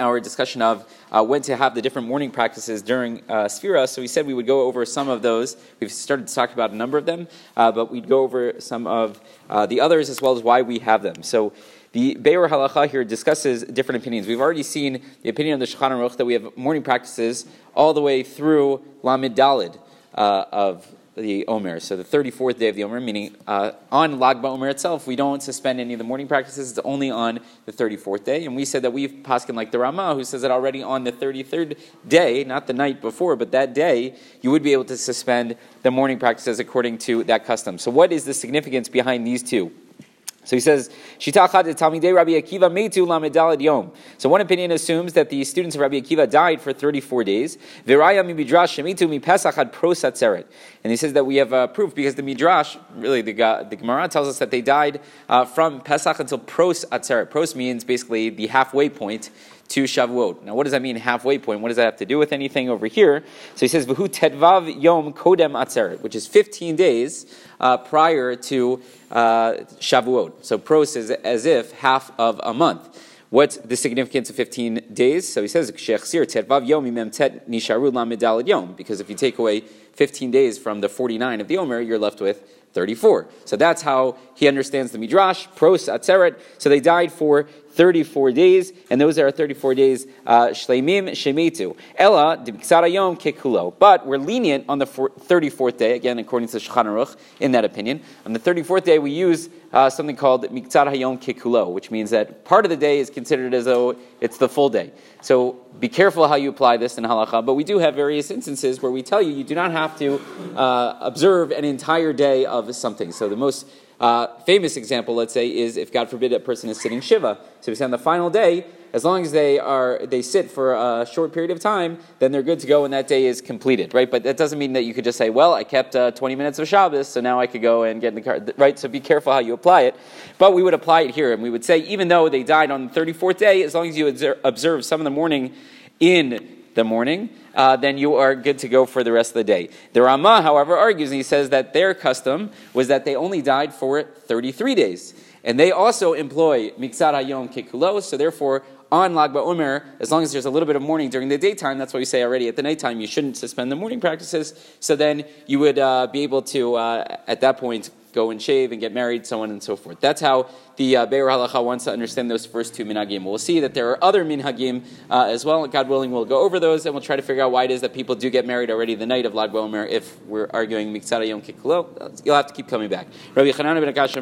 our discussion of uh, when to have the different morning practices during uh, Sphira. So we said we would go over some of those. We've started to talk about a number of them, uh, but we'd go over some of uh, the others as well as why we have them. So the Be'er Halacha here discusses different opinions. We've already seen the opinion of the Shulchan Aruch that we have morning practices all the way through Lamid Dalid uh, of the Omer, so the 34th day of the Omer, meaning uh, on Lag BaOmer itself, we don't suspend any of the morning practices. It's only on the 34th day. And we said that we've paskin like the Rama, who says that already on the 33rd day, not the night before, but that day, you would be able to suspend the morning practices according to that custom. So, what is the significance behind these two? So he says, Shitachad Talmidei Rabbi Akiva Meitu Lamedalad Yom. So one opinion assumes that the students of Rabbi Akiva died for 34 days. Viraya mi midrash shemitu mi pesach had pros atzeret. And he says that we have uh, proof because the midrash, really the, the Gemara tells us that they died uh, from Pesach until pros atzeret. Pros means basically the halfway point to Shavuot. Now, what does that mean, halfway point? What does that have to do with anything over here? So he says, V'hu tedvav yom kodem atzeret, which is 15 days uh, prior to uh, Shavuot. So pros is as if half of a month. What's the significance of 15 days? So he says, because if you take away 15 days from the 49 of the Omer, you're left with 34. So that's how he understands the Midrash, pros atzeret. So they died for 34 days, and those are 34 days uh, shleimim shemetu. Ella yom kekulo. But we're lenient on the 34th day, again according to Shulchan Aruch, in that opinion. On the 34th day, we use uh, something called miktzar hayom kekulo, which means that part of the day is considered as though it's the full day. So be careful how you apply this in halacha. But we do have various instances where we tell you you do not have to uh, observe an entire day of something. So the most uh, famous example, let's say, is if God forbid a person is sitting shiva. So we say on the final day, as long as they are they sit for a short period of time, then they're good to go, and that day is completed, right? But that doesn't mean that you could just say, well, I kept uh, 20 minutes of Shabbos, so now I could go and get in the car, right? So be careful how you apply it. But we would apply it here, and we would say, even though they died on the 34th day, as long as you observe some of the morning, in the morning, uh, then you are good to go for the rest of the day. The Rama, however, argues and he says that their custom was that they only died for 33 days. And they also employ Miksar Hayom Kekulo, so therefore, on Lag BaOmer, as long as there's a little bit of mourning during the daytime, that's why we say already at the nighttime you shouldn't suspend the mourning practices. So then you would uh, be able to, uh, at that point, go and shave and get married, so on and so forth. That's how the uh, Be'er Halacha wants to understand those first two minhagim. We'll see that there are other minhagim uh, as well. God willing, we'll go over those and we'll try to figure out why it is that people do get married already the night of Lag BaOmer if we're arguing Miksara Yom Kikulo. You'll have to keep coming back. Rabbi Chanan ben Akash